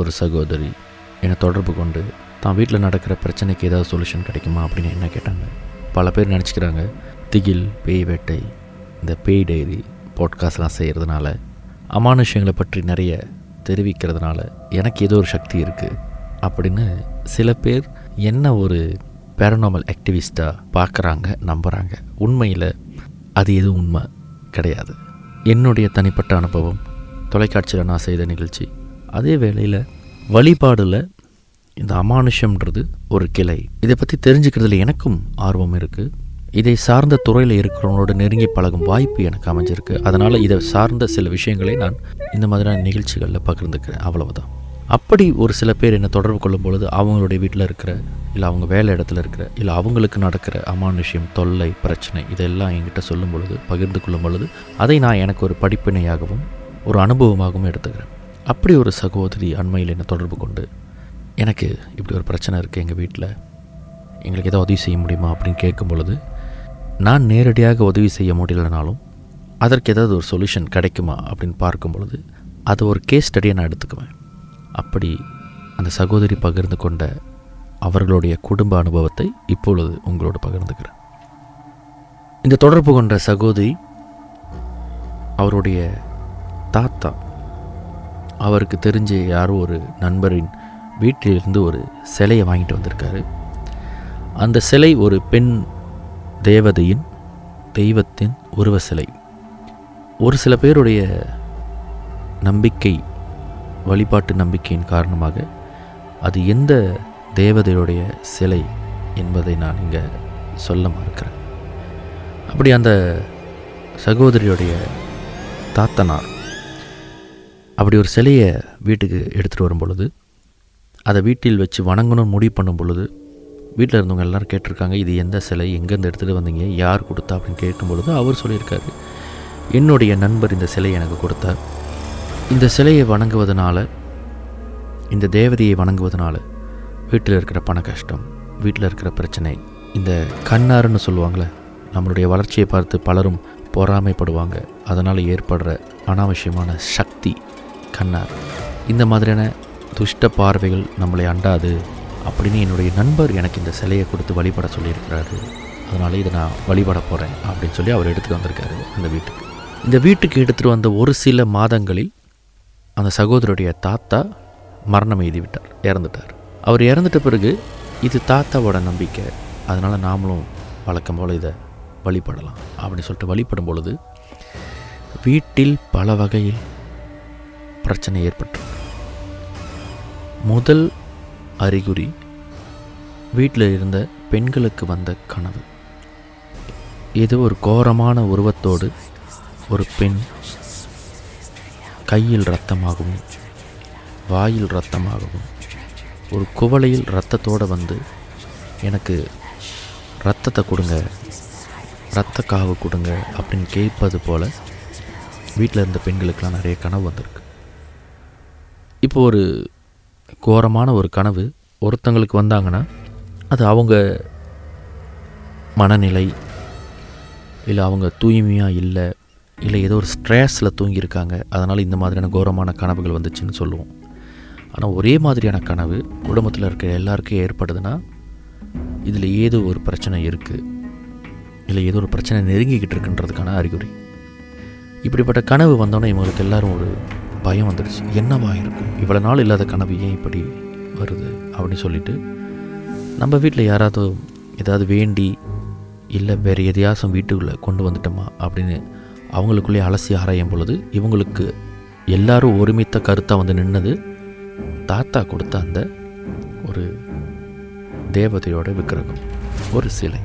ஒரு சகோதரி என்னை தொடர்பு கொண்டு தான் வீட்டில் நடக்கிற பிரச்சனைக்கு ஏதாவது சொல்யூஷன் கிடைக்குமா? அப்படின்னு என்ன கேட்டாங்க. பல பேர் நினச்சிக்கிறாங்க. திகில் பேய் வேட்டை இந்த பேய் டைரி பாட்காஸ்ட்லாம் செய்கிறதுனால அமானுஷங்களை பற்றி நிறைய தெரிவிக்கிறதுனால எனக்கு ஏதோ ஒரு சக்தி இருக்குது அப்படின்னு சில பேர் என்ன ஒரு பேரனாமல் ஆக்டிவிஸ்ட்டாக பார்க்குறாங்க நம்புகிறாங்க உண்மையில் அது எதுவும் உண்மை கிடையாது. என்னுடைய தனிப்பட்ட அனுபவம் தொலைக்காட்சியில் நான் செய்த நிகழ்ச்சி அதே வேளையில் வழிபாடில் இந்த அமானுஷம்ன்றது ஒரு கிளை. இதை பற்றி தெரிஞ்சுக்கிறதுல எனக்கும் ஆர்வம் இருக்குது இதை சார்ந்த துறையில் இருக்கிறவங்களோட நெருங்கி பழகும் வாய்ப்பு எனக்கு அமைஞ்சிருக்கு. அதனால் இதை சார்ந்த சில விஷயங்களை நான் இந்த மாதிரியான நிகழ்ச்சிகளில் பகிர்ந்துக்கிறேன். அவ்வளவுதான். அப்படி ஒரு சில பேர் என்னை தொடர்பு கொள்ளும் பொழுது அவங்களுடைய வீட்டில் இருக்கிற இல்லை அவங்க வேலை இடத்துல இருக்கிற இல்லை அவங்களுக்கு நடக்கிற அமானுஷ்யம் தொல்லை பிரச்சனை இதெல்லாம் என்கிட்ட சொல்லும் பொழுது பகிர்ந்து கொள்ளும் பொழுது அதை நான் எனக்கு ஒரு படிப்பினையாகவும் ஒரு அனுபவமாகவும் எடுத்துக்கிறேன். அப்படி ஒரு சகோதரி அண்மையில் என்னை தொடர்பு கொண்டு எனக்கு இப்படி ஒரு பிரச்சனை இருக்குது எங்கள் வீட்டில் எங்களுக்கு ஏதோ உதவி செய்ய முடியுமா? அப்படின்னு கேட்கும் பொழுது நான் நேரடியாக உதவி செய்ய முடியலனாலும் அதற்கு ஏதாவது ஒரு சொல்யூஷன் கிடைக்குமா? அப்படின்னு பார்க்கும் பொழுது அது ஒரு கேஸ் ஸ்டடியை நான் எடுத்துக்குவேன். அப்படி அந்த சகோதரி பகிர்ந்து கொண்ட அவர்களுடைய குடும்ப அனுபவத்தை இப்பொழுது உங்களோடு பகிர்ந்துக்கிறேன். இந்த தொடர்பு கொண்ட சகோதரி அவருடைய தாத்தா அவருக்கு தெரிஞ்ச யாரோ ஒரு நண்பரின் வீட்டிலிருந்து ஒரு சிலையை வாங்கிட்டு வந்திருக்காரு. அந்த சிலை ஒரு பெண் தேவதையின் தெய்வத்தின் உருவ சிலை. ஒரு சில பேருடைய நம்பிக்கை வழிபாட்டு நம்பிக்கையின் காரணமாக அது எந்த தேவதையுடைய சிலை என்பதை நான் இங்கே சொல்ல மறுக்கிறேன். அப்படி அந்த சகோதரியுடைய தாத்தனார் அப்படி ஒரு சிலையை வீட்டுக்கு எடுத்துகிட்டு வரும் பொழுது அதை வீட்டில் வச்சு வணங்கணும்னு முடிவு பண்ணும் பொழுது வீட்டில் இருந்தவங்க எல்லோரும் கேட்டிருக்காங்க இது எந்த சிலை எங்கேருந்து எடுத்துகிட்டு வந்தீங்க யார் கொடுத்தா அப்படின்னு கேட்கும் பொழுது அவர் சொல்லியிருக்காரு. என்னுடைய நண்பர் இந்த சிலையை எனக்கு கொடுத்தார். இந்த சிலையை வணங்குவதனால இந்த தேவதையை வணங்குவதனால வீட்டில் இருக்கிற பண கஷ்டம் வீட்டில் இருக்கிற பிரச்சனை இந்த கண்ணாருன்னு சொல்லுவாங்களே நம்மளுடைய வளர்ச்சியை பார்த்து பலரும் பொறாமைப்படுவாங்க. அதனால் ஏற்படுற அனாவசியமான சக்தி கண்ணார். இந்த மாதிரியான துஷ்ட பார்வைகள் நம்மளை அண்டாது அப்படின்னு என்னுடைய நண்பர் எனக்கு இந்த சிலையை கொடுத்து வழிபட சொல்லியிருக்கிறாரு. அதனால் இதை நான் வழிபட போகிறேன் அப்படின்னு சொல்லி அவர் எடுத்துகிட்டு வந்திருக்காரு அந்த வீட்டுக்கு. இந்த வீட்டுக்கு எடுத்துகிட்டு வந்த ஒரு சில மாதங்களில் அந்த சகோதரருடைய தாத்தா மரணம் எழுதி விட்டார் இறந்துட்டார். அவர் இறந்துட்ட பிறகு இது தாத்தாவோட நம்பிக்கை. அதனால் நாமளும் வழக்கம் போல் இதை வழிபடலாம் அப்படின்னு சொல்லிட்டு வழிபடும் பொழுது வீட்டில் பல வகையில் பிரச்சனை ஏற்பட்டு முதல் அறிகுறி வீட்டில் இருந்த பெண்களுக்கு வந்த கனவு. ஏதோ ஒரு கோரமான உருவத்தோடு ஒரு பெண் கையில் ரத்தமாகவும் வாயில் ரத்தமாகவும் ஒரு குவளையில் ரத்தத்தோடு வந்து எனக்கு ரத்தத்தை கொடுங்க ரத்த காவு கொடுங்க அப்படின்னு கேட்பது போல் வீட்டில் இருந்த பெண்களுக்கெல்லாம் நிறைய கனவு வந்திருக்கு. இப்போ ஒரு கோரமான ஒரு கனவு ஒருத்தங்களுக்கு வந்தாங்கன்னா அது அவங்க மனநிலை இல்லை அவங்க தூய்மையாக இல்லை இல்லை ஏதோ ஒரு ஸ்ட்ரெஸில் தூங்கியிருக்காங்க அதனால் இந்த மாதிரியான கோரமான கனவுகள் வந்துச்சுன்னு சொல்லுவோம். ஆனால் ஒரே மாதிரியான கனவு குடும்பத்தில் இருக்கிற எல்லாருக்கும் ஏற்படுதுன்னா இதில் ஏதோ ஒரு பிரச்சனை இருக்குது இல்லை ஏதோ ஒரு பிரச்சனை நெருங்கிக்கிட்டு இருக்குன்றதுக்கான அறிகுறி. இப்படிப்பட்ட கனவு வந்தோன்னே இவங்களுக்கு எல்லாரும் ஒரு பயம் வந்துடுச்சு என்னவா இருக்கும்? இவ்வளோ நாள் இல்லாத கனவு ஏன் இப்படி வருது? அப்படின்னு சொல்லிட்டு நம்ம வீட்டில் யாராவது ஏதாவது வேண்டி இல்லை வேறு எதையாசம் வீட்டுக்குள்ளே கொண்டு வந்துட்டோமா அப்படின்னு அவங்களுக்குள்ளே அலசி ஆராயும் பொழுது இவங்களுக்கு எல்லாரும் ஒருமித்த கருத்தாக வந்து நின்னது தாத்தா கொடுத்த அந்த ஒரு தேவதையோட விக்கிரகம் ஒரு சிலை.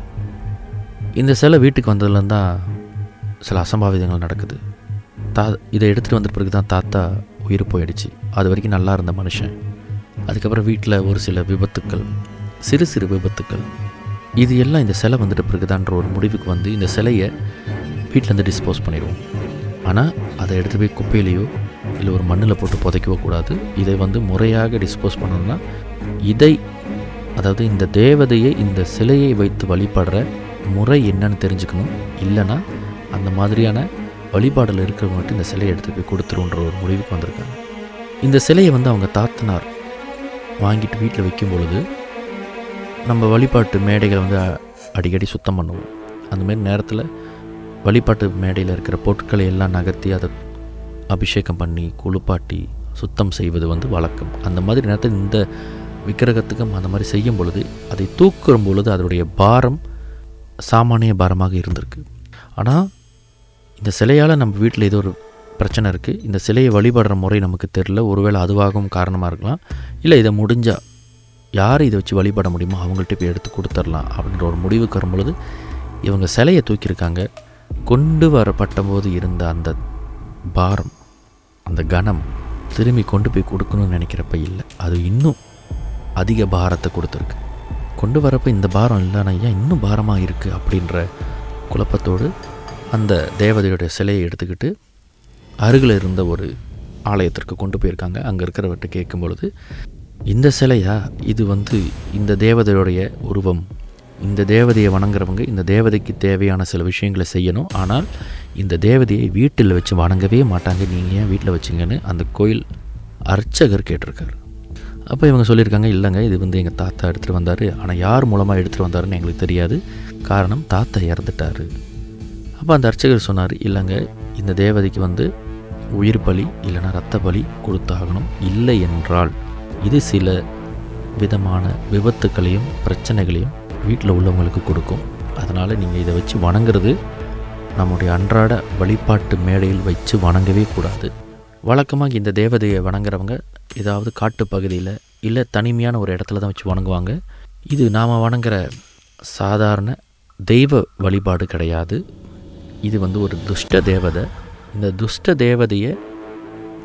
இந்த சிலை வீட்டுக்கு வந்ததுலேருந்து தான் சில அசம்பாவிதங்கள் நடக்குது. தா இதை எடுத்துகிட்டு வந்த பிறகு தான் தாத்தா உயிர் போயிடுச்சு. அது வரைக்கும் நல்லா இருந்த மனுஷன். அதுக்கப்புறம் வீட்டில் ஒரு சில விபத்துக்கள் சிறு சிறு விபத்துக்கள். இது எல்லாம் இந்த சிலை வந்துட்டு பிறகுதான்ற ஒரு முடிவுக்கு வந்து இந்த சிலையை வீட்டிலேருந்து டிஸ்போஸ் பண்ணிடுவோம். ஆனால் அதை எடுத்துகிட்டு போய் குப்பையிலையோ இல்லை ஒரு மண்ணில் போட்டு புதைக்கவோ கூடாது. இதை வந்து முறையாக டிஸ்போஸ் பண்ணணும்னா இதை அதாவது இந்த தேவதையை இந்த சிலையை வைத்து வழிபடுற முறை என்னன்னு தெரிஞ்சுக்கணும். இல்லைன்னா அந்த மாதிரியான வழிபாடில் இருக்கிறவங்கள்ட்ட இந்த சிலையை எடுத்து போய் கொடுத்துருன்ற ஒரு முடிவுக்கு வந்திருக்காங்க. இந்த சிலையை வந்து அவங்க தாத்தனார் வாங்கிட்டு வீட்டில் வைக்கும் பொழுது நம்ம வழிபாட்டு மேடைகளை வந்து அடிக்கடி சுத்தம் பண்ணுவோம். அந்தமாரி நேரத்தில் வழிபாட்டு மேடையில் இருக்கிற பொருட்களை எல்லாம் நகர்த்தி அதை அபிஷேகம் பண்ணி குளிப்பாட்டி சுத்தம் செய்வது வந்து வழக்கம். அந்த மாதிரி நேரத்தில் இந்த விக்கிரகத்துக்கும் அந்த மாதிரி செய்யும் பொழுது அதை தூக்குற பொழுது அதனுடைய பாரம் சாமானிய பாரமாக இருந்திருக்கு. ஆனால் இந்த சிலையால் நம்ம வீட்டில் ஏதோ ஒரு பிரச்சனை இருக்குது இந்த சிலையை வழிபடுற முறை நமக்கு தெரில ஒருவேளை அதுவாகவும் காரணமாக இருக்கலாம். இல்லை இதை முடிஞ்சால் யார் இதை வச்சு வழிபட முடியுமோ அவங்கள்ட்ட போய் எடுத்து கொடுத்துர்லாம் அப்படின்ற ஒரு முடிவுக்கு வரும்பொழுது இவங்க சிலையை தூக்கியிருக்காங்க. கொண்டு வரப்பட்ட போது இருந்த அந்த பாரம் அந்த கணம் திரும்பி கொண்டு போய் கொடுக்கணும்னு நினைக்கிறப்ப இல்லை. அது இன்னும் அதிக பாரத்தை கொடுத்துருக்கு. கொண்டு வரப்போ இந்த பாரம் இல்லைனா ஏன் இன்னும் பாரமாக இருக்குது அப்படின்ற குழப்பத்தோடு அந்த தேவதையுடைய சிலையை எடுத்துக்கிட்டு அருகில் இருந்த ஒரு ஆலயத்திற்கு கொண்டு போயிருக்காங்க. அங்கே இருக்கிறவர்கிட்ட கேட்கும் பொழுது இந்த சிலையா? இது வந்து இந்த தேவதையுடைய உருவம். இந்த தேவதையை வணங்குறவங்க இந்த தேவதைக்கு தேவையான சில விஷயங்களை செய்யணும். ஆனால் இந்த தேவதையை வீட்டில் வச்சு வணங்கவே மாட்டாங்க. நீங்கள் ஏன் வீட்டில் வச்சிங்கன்னு அந்த கோயில் அர்ச்சகர் கேட்டிருக்காரு. அப்போ இவங்க சொல்லியிருக்காங்க இல்லைங்க இது வந்து எங்கள் தாத்தா எடுத்துகிட்டு வந்தார். ஆனால் யார் மூலமாக எடுத்துகிட்டு வந்தாருன்னு எங்களுக்கு தெரியாது. காரணம் தாத்தா இறந்துட்டாரு. அப்போ அந்த அர்ச்சகர் சொன்னார் இல்லைங்க இந்த தேவதைக்கு வந்து உயிர் பலி இல்லைன்னா ரத்த பலி கொடுத்தாகணும். இல்லை என்றால் இது சில விதமான விபத்துக்களையும் பிரச்சனைகளையும் வீட்டில் உள்ளவங்களுக்கு கொடுக்கும். அதனால் நீங்கள் இதை வச்சு வணங்குறது நம்முடைய அன்றாட வழிபாட்டு மேடையில் வச்சு வணங்கவே கூடாது. வழக்கமாக இந்த தேவதையை வணங்குறவங்க ஏதாவது காட்டுப் பகுதியில் இல்லை தனிமையான ஒரு இடத்துல தான் வச்சு வணங்குவாங்க. இது நாம் வணங்குற சாதாரண தெய்வ வழிபாடு கிடையாது. இது வந்து ஒரு துஷ்ட தேவதை. இந்த துஷ்ட தேவதையை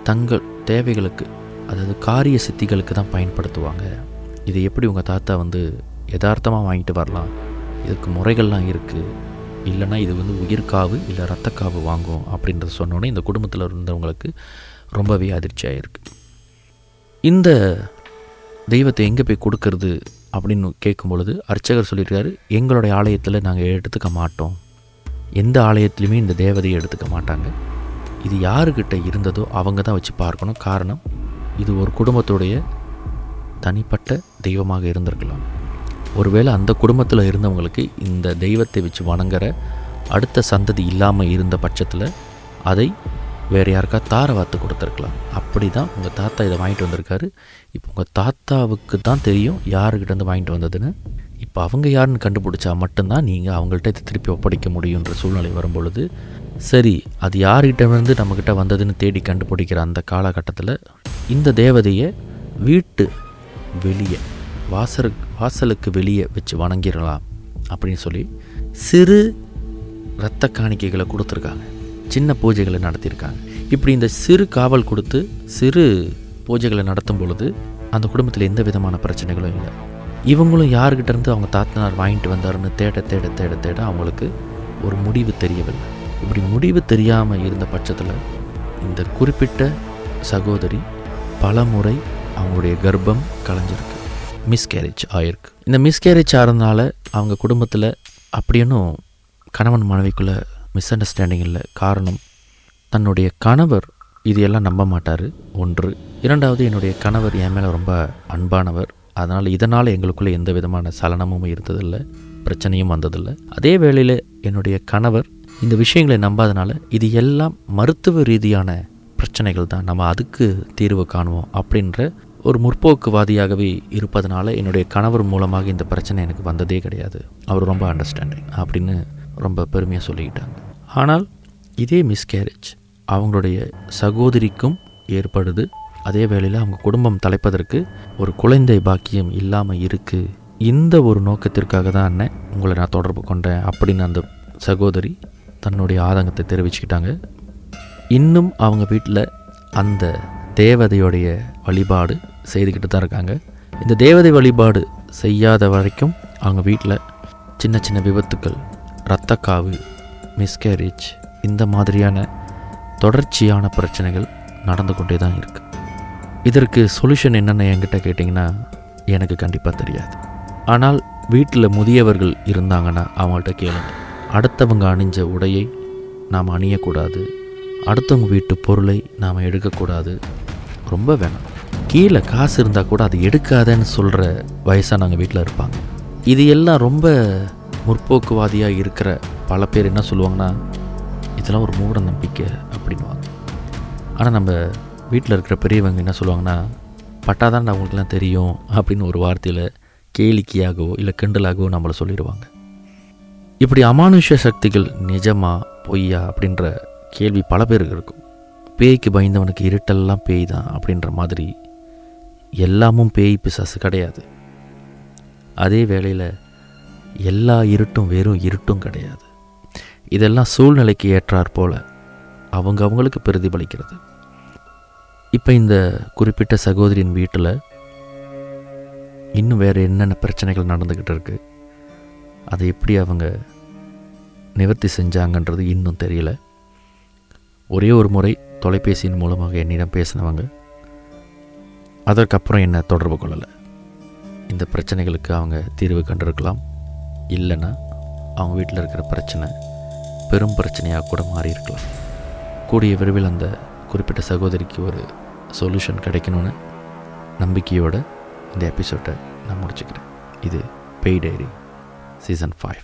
தங்கள் தேவைகளுக்கு அதாவது காரிய சித்திகளுக்கு தான் பயன்படுத்துவாங்க. இது எப்படி உங்கள் தாத்தா வந்து யதார்த்தமாக வாங்கிட்டு வரலாம்? இதுக்கு முறைகள்லாம் இருக்குது இல்லைன்னா இது வந்து உயிர்காவு இல்லை ரத்தக்காவு வாங்கும் அப்படின்றத சொன்னோன்னே இந்த குடும்பத்தில் இருந்தவங்களுக்கு ரொம்பவே அதிர்ச்சியாக இருக்குது இந்த தெய்வத்தை எங்கே போய் கொடுக்கறது அப்படின்னு கேட்கும் பொழுது அர்ச்சகர் சொல்லியிருக்காரு எங்களுடைய ஆலயத்தில் நாங்கள் எடுத்துக்க மாட்டோம். எந்த ஆலயத்துலையுமே இந்த தேவதையை எடுத்துக்க மாட்டாங்க. இது யாருக்கிட்ட இருந்ததோ அவங்க தான் வச்சு பார்க்கணும். காரணம் இது ஒரு குடும்பத்துடைய தனிப்பட்ட தெய்வமாக இருந்திருக்கலாம். ஒருவேளை அந்த குடும்பத்தில் இருந்தவங்களுக்கு இந்த தெய்வத்தை வச்சு வணங்குற அடுத்த சந்ததி இல்லாமல் இருந்த பட்சத்தில் அதை வேறு யாருக்கா தார வாத்து கொடுத்துருக்கலாம். அப்படி தான் உங்கள் தாத்தா இதை வாங்கிட்டு வந்திருக்காரு. இப்போ உங்கள் தாத்தாவுக்கு தான் தெரியும் யாருக்கிட்டேருந்து வாங்கிட்டு வந்ததுன்னு. இப்போ அவங்க யாருன்னு கண்டுபிடிச்சா மட்டும்தான் நீங்கள் அவங்கள்ட்ட இதை திருப்பி ஒப்படைக்க முடியுன்ற சூழ்நிலை வரும்பொழுது சரி அது யார்கிட்ட இருந்து நம்மக்கிட்ட வந்ததுன்னு தேடி கண்டுபிடிக்கிற அந்த காலகட்டத்தில் இந்த தேவதையை வீட்டு வெளியே வாசல் வாசலுக்கு வெளியே வச்சு வணங்கிடலாம் அப்படின்னு சொல்லி சிறு இரத்த காணிக்கைகளை கொடுத்துருக்காங்க. சின்ன பூஜைகளை நடத்தியிருக்காங்க. இப்படி இந்த சிறு காவல் கொடுத்து சிறு பூஜைகளை நடத்தும் பொழுது அந்த குடும்பத்தில் எந்த விதமான பிரச்சனைகளும் இல்லை. இவங்களும் யாருக்கிட்டேருந்து அவங்க தாத்தனார் வாங்கிட்டு வந்தாருன்னு தேட தேட தேட தேட அவங்களுக்கு ஒரு முடிவு தெரியவில்லை. இப்படி முடிவு தெரியாமல் இருந்த பட்சத்தில் இந்த குறிப்பிட்ட சகோதரி பல முறை அவங்களுடைய கர்ப்பம் கலைஞ்சிருக்கு மிஸ்கேரேஜ் ஆயிருக்கு. இந்த மிஸ்கேரேஜ் ஆகிறதுனால அவங்க குடும்பத்தில் அப்படியேனும் கணவன் மனைவிக்குள்ளே மிஸ் அண்டர்ஸ்டாண்டிங் இல்லை. காரணம் தன்னுடைய கணவர் இது எல்லாம் நம்ப மாட்டார். ஒன்று. இரண்டாவது என்னுடைய கணவர் என் மேலே ரொம்ப அன்பானவர். அதனால் இதனால் எங்களுக்குள்ளே எந்த விதமான சலனமும் இருந்ததில்லை பிரச்சனையும் வந்ததில்லை. அதே வேளையில் என்னுடைய கணவர் இந்த விஷயங்களை நம்பாதனால இது எல்லாம் மருத்துவ ரீதியான பிரச்சனைகள் தான். நம்ம அதுக்கு தீர்வு காணுவோம் அப்படின்ற ஒரு முற்போக்குவாதியாகவே இருப்பதனால என்னுடைய கணவர் மூலமாக இந்த பிரச்சனை எனக்கு வந்ததே கிடையாது. அவர் ரொம்ப அண்டர்ஸ்டாண்டிங் அப்படின்னு ரொம்ப பெருமையாக சொல்லிக்கிட்டாங்க. ஆனால் இதே மிஸ்கேரேஜ் அவங்களுடைய சகோதரிக்கும் ஏற்படுது. அதே வேளையில் அவங்க குடும்பம் தலைப்பதற்கு ஒரு குழந்தை பாக்கியம் இல்லாமல் இருக்குது இந்த ஒரு நோக்கத்திற்காக தான் அண்ணன் உங்களை நான் தொடர்பு கொண்டேன் அப்படின்னு அந்த சகோதரி தன்னுடைய ஆதங்கத்தை தெரிவிச்சுக்கிட்டாங்க. இன்னும் அவங்க வீட்டில் அந்த தேவதையுடைய வழிபாடு செய்துக்கிட்டு தான் இருக்காங்க. இந்த தேவதை வழிபாடு செய்யாத வரைக்கும் அவங்க வீட்டில் சின்ன சின்ன விபத்துக்கள் இரத்தக்காவு மிஸ்கேரேஜ் இந்த மாதிரியான தொடர்ச்சியான பிரச்சனைகள் நடந்து கொண்டே தான் இருக்குது இதற்கு சொல்யூஷன் என்னென்னு என்கிட்ட கேட்டிங்கன்னா எனக்கு கண்டிப்பாக தெரியாது. ஆனால் வீட்டில் முதியவர்கள் இருந்தாங்கன்னா அவங்கள்ட்ட கேளுங்க. அடுத்தவங்க அணிஞ்ச உடையை நாம் அணியக்கூடாது. அடுத்தவங்க வீட்டு பொருளை நாம் எடுக்கக்கூடாது. ரொம்ப வேணாம். கீழே காசு இருந்தால் கூட அது எடுக்காதேன்னு சொல்கிற வயசானவங்க வீட்டில் இருப்பாங்க. இது எல்லாம் ரொம்ப முற்போக்குவாதியாக இருக்கிற பல பேர் என்ன சொல்லுவாங்கன்னா இதெல்லாம் ஒரு மூட நம்பிக்கை அப்படின்வாங்க ஆனால் நம்ம வீட்டில் இருக்கிற பெரியவங்க என்ன சொல்லுவாங்கன்னா பட்டாதான் அவங்களுக்குலாம் தெரியும் அப்படின்னு ஒரு வார்த்தையில் கேளிக்கையாகவோ இல்லை கிண்டலாகவோ நம்மளை சொல்லிடுவாங்க. இப்படி அமானுஷ்ய சக்திகள் நிஜமா பொய்யா அப்படின்ற கேள்வி பல பேருக்கு இருக்கும். பேய்க்கு பயந்தவனுக்கு இருட்டெல்லாம் பேய் தான் அப்படின்ற மாதிரி எல்லாமும் பேய் பிசாசு கிடையாது. அதே வேளையில் எல்லா இருட்டும் வெறும் இருட்டும் கிடையாது. இதெல்லாம் சூழ்நிலைக்கு ஏற்றாற் போல அவங்க அவங்களுக்கு பிரதிபலிக்கிறது. இப்போ இந்த குறிப்பிட்ட சகோதரியின் வீட்டில் இன்னும் வேறு என்னென்ன பிரச்சனைகள் நடந்துக்கிட்டு இருக்கு? அதை எப்படி அவங்க நிவர்த்தி செஞ்சாங்கன்றது இன்னும் தெரியல. ஒரே ஒரு முறை தொலைபேசியின் மூலமாக என்னிடம் பேசினவங்க அதற்கப்புறம் என்ன தொடர்பு கொள்ளலை. இந்த பிரச்சனைகளுக்கு அவங்க தீர்வு கண்டிருக்கலாம். இல்லைன்னா அவங்க வீட்டில் இருக்கிற பிரச்சனை பெரும் பிரச்சனையாக கூட மாறி இருக்கலாம் கூடிய விரைவில் அந்த குறிப்பிட்ட சகோதரிக்கு ஒரு சொல்யூஷன் கிடைக்கணும்னு நம்பிக்கையோடு இந்த எபிசோட்டை நான் முடிச்சுக்கிறேன். இது பெய் டைரி சீசன் ஃபைவ்